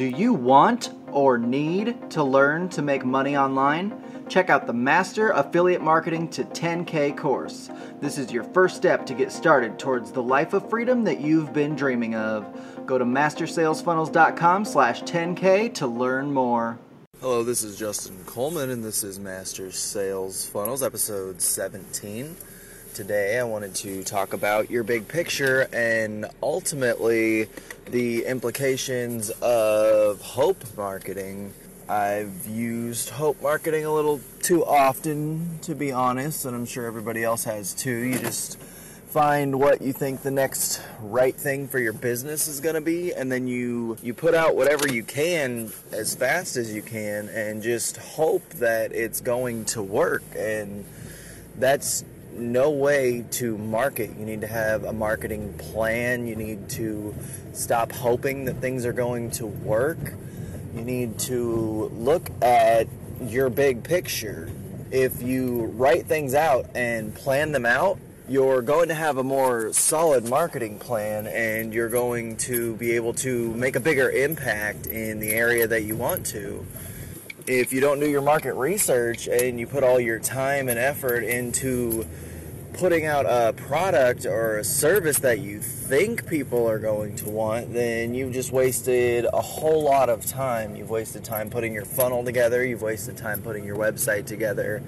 Do you want or need to learn to make money online? Check out the Master Affiliate Marketing to 10K course. This is your first step to get started towards the life of freedom that you've been dreaming of. Go to mastersalesfunnels.com slash 10K to learn more. Hello, this is Justin Coleman, and this is Master Sales Funnels, episode 17. Today, I wanted to talk about your big picture and ultimately the implications of hope marketing. I've used hope marketing a little too often, to be honest, and I'm sure everybody else has too. You just find what you think the next right thing for your business is going to be and then you you put out whatever you can as fast as you can and just hope that it's going to work and that's no way to market. You need to have a marketing plan. You need to stop hoping that things are going to work. You need to look at your big picture. If you write things out and plan them out, you're going to have a more solid marketing plan and you're going to be able to make a bigger impact in the area that you want to. If you don't do your market research and you put all your time and effort into putting out a product or a service that you think people are going to want, then you've just wasted a whole lot of time. You've wasted time putting your funnel together, you've wasted time putting your website together,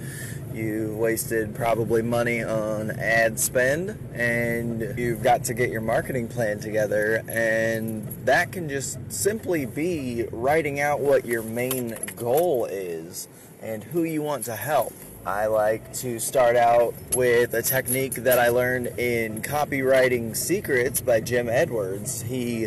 you've wasted probably money on ad spend, and you've got to get your marketing plan together. And that can just simply be writing out what your main goal is and who you want to help. I like to start out with a technique that I learned in Copywriting Secrets by Jim Edwards. He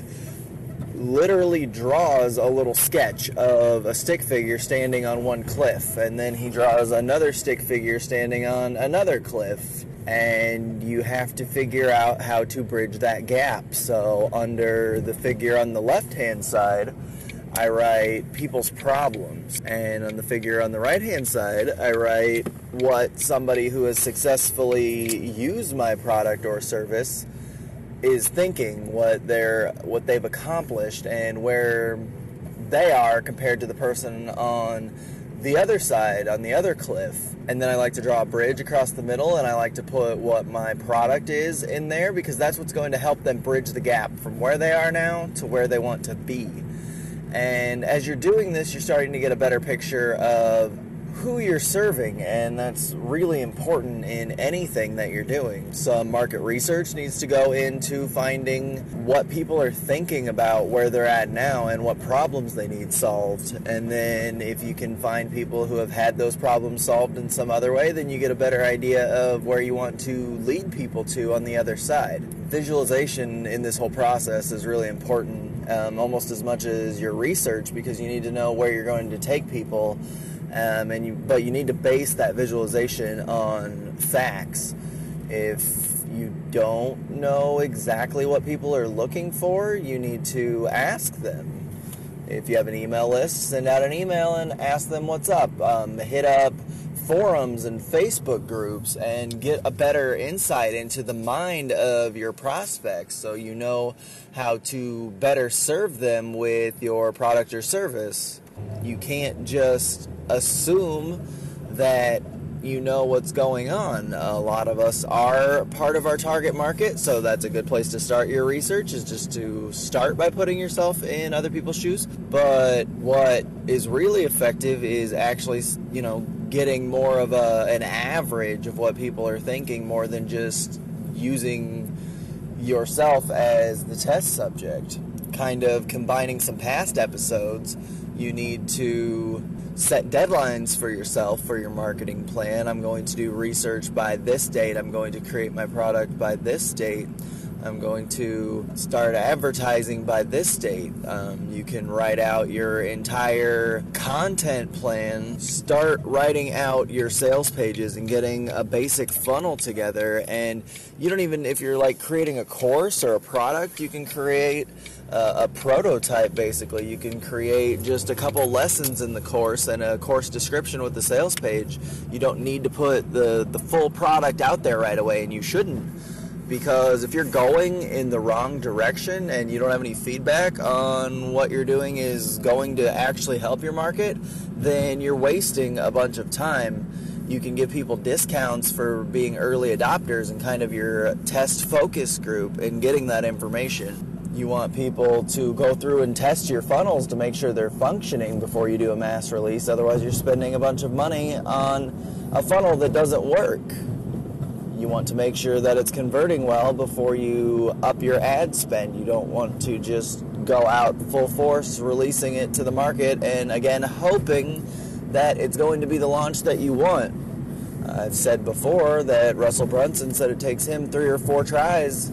literally draws a little sketch of a stick figure standing on one cliff, and then he draws another stick figure standing on another cliff. And you have to figure out how to bridge that gap. So, under the figure on the left hand side, I write people's problems. And on the figure on the right hand side, I write what somebody who has successfully used my product or service is thinking, what they're what they've accomplished and where they are compared to the person on the other side, on the other cliff. And then I like to draw a bridge across the middle and I like to put what my product is in there because that's what's going to help them bridge the gap from where they are now to where they want to be. And as you're doing this, you're starting to get a better picture of who you're serving, and that's really important in anything that you're doing. Some market research needs to go into finding what people are thinking about where they're at now and what problems they need solved. And then, if you can find people who have had those problems solved in some other way, then you get a better idea of where you want to lead people to on the other side. Visualization in this whole process is really important, um, almost as much as your research, because you need to know where you're going to take people um, and you, but you need to base that visualization on facts. If you don't know exactly what people are looking for, you need to ask them. If you have an email list, send out an email and ask them what's up. Um, hit up forums and Facebook groups and get a better insight into the mind of your prospects so you know how to better serve them with your product or service. You can't just assume that you know what's going on. A lot of us are part of our target market, so that's a good place to start your research is just to start by putting yourself in other people's shoes. But what is really effective is actually, you know, getting more of a an average of what people are thinking more than just using yourself as the test subject. Kind of combining some past episodes, you need to set deadlines for yourself for your marketing plan. I'm going to do research by this date. I'm going to create my product by this date. I'm going to start advertising by this date. Um, you can write out your entire content plan, start writing out your sales pages and getting a basic funnel together. And you don't even, if you're like creating a course or a product, you can create uh, a prototype basically. You can create just a couple lessons in the course and a course description with the sales page. You don't need to put the, the full product out there right away, and you shouldn't. Because if you're going in the wrong direction and you don't have any feedback on what you're doing is going to actually help your market, then you're wasting a bunch of time. You can give people discounts for being early adopters and kind of your test focus group and getting that information. You want people to go through and test your funnels to make sure they're functioning before you do a mass release. Otherwise, you're spending a bunch of money on a funnel that doesn't work. You want to make sure that it's converting well before you up your ad spend. You don't want to just go out full force releasing it to the market and again hoping that it's going to be the launch that you want. I've said before that Russell Brunson said it takes him three or four tries,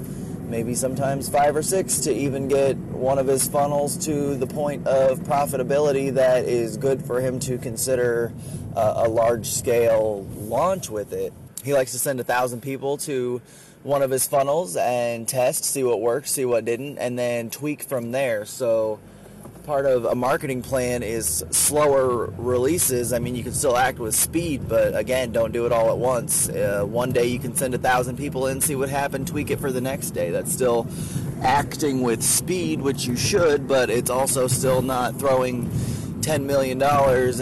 maybe sometimes five or six, to even get one of his funnels to the point of profitability that is good for him to consider uh, a large scale launch with it. He likes to send a thousand people to one of his funnels and test, see what works, see what didn't, and then tweak from there. So part of a marketing plan is slower releases. I mean, you can still act with speed, but again, don't do it all at once. Uh, one day you can send a thousand people in, see what happened, tweak it for the next day. That's still acting with speed, which you should, but it's also still not throwing $10 million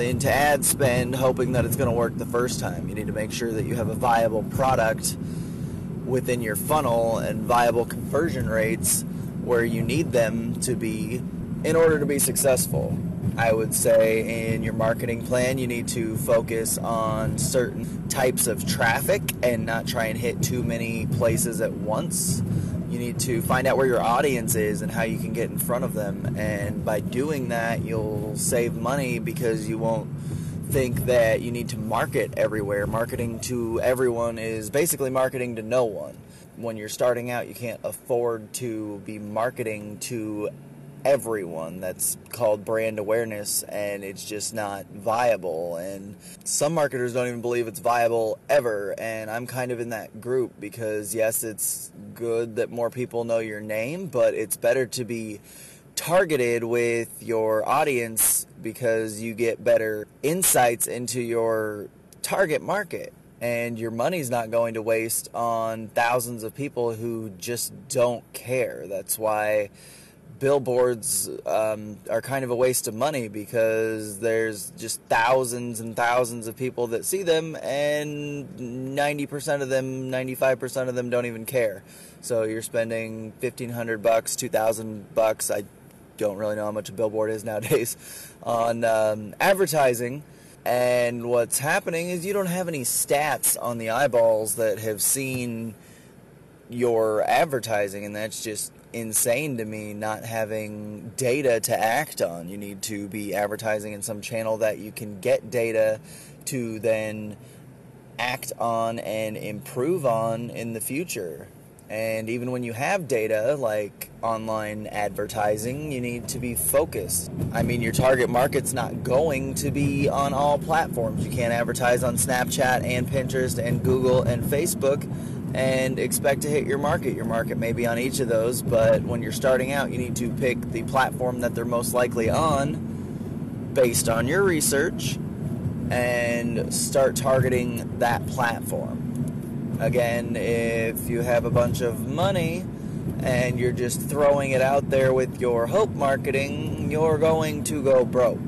into ad spend hoping that it's going to work the first time. You need to make sure that you have a viable product within your funnel and viable conversion rates where you need them to be in order to be successful. I would say in your marketing plan, you need to focus on certain types of traffic and not try and hit too many places at once you need to find out where your audience is and how you can get in front of them. And by doing that, you'll save money because you won't think that you need to market everywhere. Marketing to everyone is basically marketing to no one. When you're starting out, you can't afford to be marketing to everyone. That's called brand awareness, and it's just not viable. And some marketers don't even believe it's viable ever. And I'm kind of in that group because, yes, it's good that more people know your name, but it's better to be targeted with your audience because you get better insights into your target market and your money's not going to waste on thousands of people who just don't care. That's why billboards um, are kind of a waste of money because there's just thousands and thousands of people that see them, and 90% of them, 95% of them don't even care. So you're spending 1500 bucks, 2000 bucks. I don't really know how much a billboard is nowadays on um, advertising. And what's happening is you don't have any stats on the eyeballs that have seen your advertising, and that's just insane to me not having data to act on. You need to be advertising in some channel that you can get data to then act on and improve on in the future. And even when you have data like online advertising, you need to be focused. I mean, your target market's not going to be on all platforms. You can't advertise on Snapchat and Pinterest and Google and Facebook and expect to hit your market. Your market may be on each of those, but when you're starting out, you need to pick the platform that they're most likely on based on your research and start targeting that platform. Again, if you have a bunch of money and you're just throwing it out there with your hope marketing, you're going to go broke.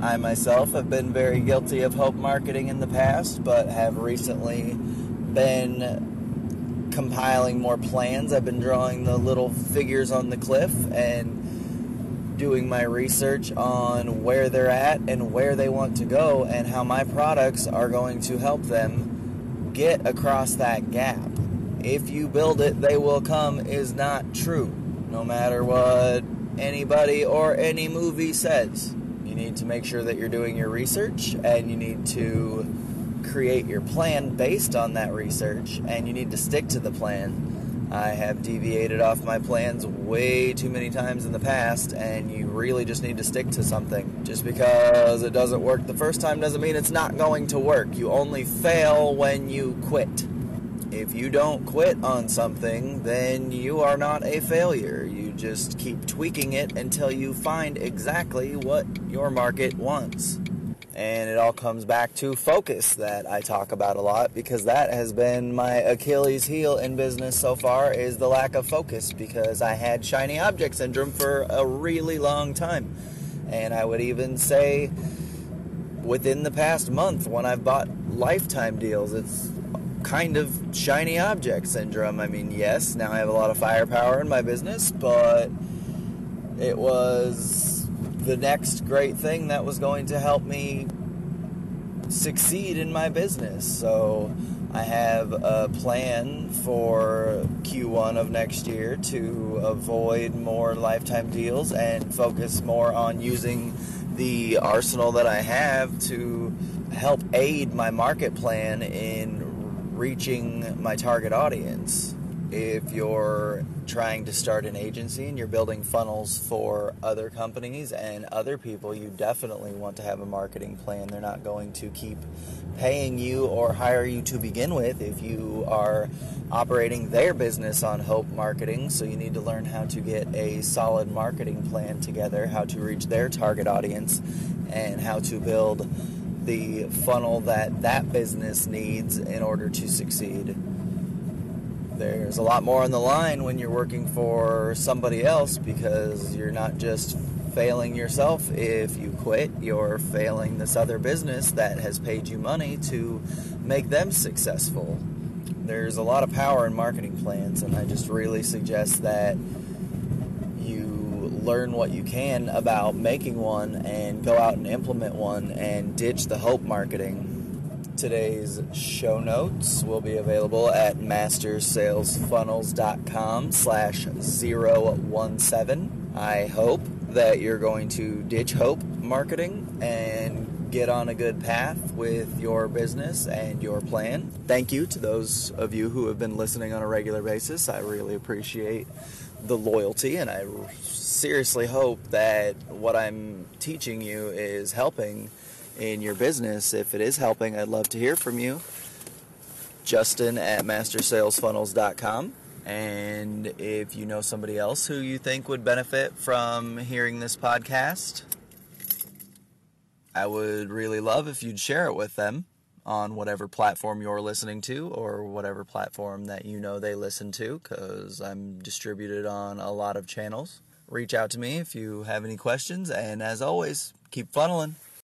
I myself have been very guilty of hope marketing in the past, but have recently been compiling more plans. I've been drawing the little figures on the cliff and doing my research on where they're at and where they want to go and how my products are going to help them get across that gap. If you build it, they will come is not true, no matter what anybody or any movie says. You need to make sure that you're doing your research and you need to create your plan based on that research, and you need to stick to the plan. I have deviated off my plans way too many times in the past, and you really just need to stick to something. Just because it doesn't work the first time doesn't mean it's not going to work. You only fail when you quit. If you don't quit on something, then you are not a failure. You just keep tweaking it until you find exactly what your market wants. And it all comes back to focus that I talk about a lot because that has been my Achilles heel in business so far is the lack of focus because I had shiny object syndrome for a really long time. And I would even say within the past month when I've bought lifetime deals, it's kind of shiny object syndrome. I mean, yes, now I have a lot of firepower in my business, but it was the next great thing that was going to help me succeed in my business. So I have a plan for Q1 of next year to avoid more lifetime deals and focus more on using the arsenal that I have to help aid my market plan in reaching my target audience. If you're trying to start an agency and you're building funnels for other companies and other people, you definitely want to have a marketing plan. They're not going to keep paying you or hire you to begin with if you are operating their business on hope marketing. So you need to learn how to get a solid marketing plan together, how to reach their target audience, and how to build the funnel that that business needs in order to succeed. There's a lot more on the line when you're working for somebody else because you're not just failing yourself if you quit, you're failing this other business that has paid you money to make them successful. There's a lot of power in marketing plans, and I just really suggest that you learn what you can about making one and go out and implement one and ditch the hope marketing Today's show notes will be available at mastersalesfunnels.com slash 017. I hope that you're going to ditch hope marketing and get on a good path with your business and your plan. Thank you to those of you who have been listening on a regular basis. I really appreciate the loyalty and I seriously hope that what I'm teaching you is helping in your business. If it is helping, I'd love to hear from you. Justin at mastersalesfunnels.com. And if you know somebody else who you think would benefit from hearing this podcast, I would really love if you'd share it with them on whatever platform you're listening to or whatever platform that you know they listen to because I'm distributed on a lot of channels. Reach out to me if you have any questions, and as always, keep funneling.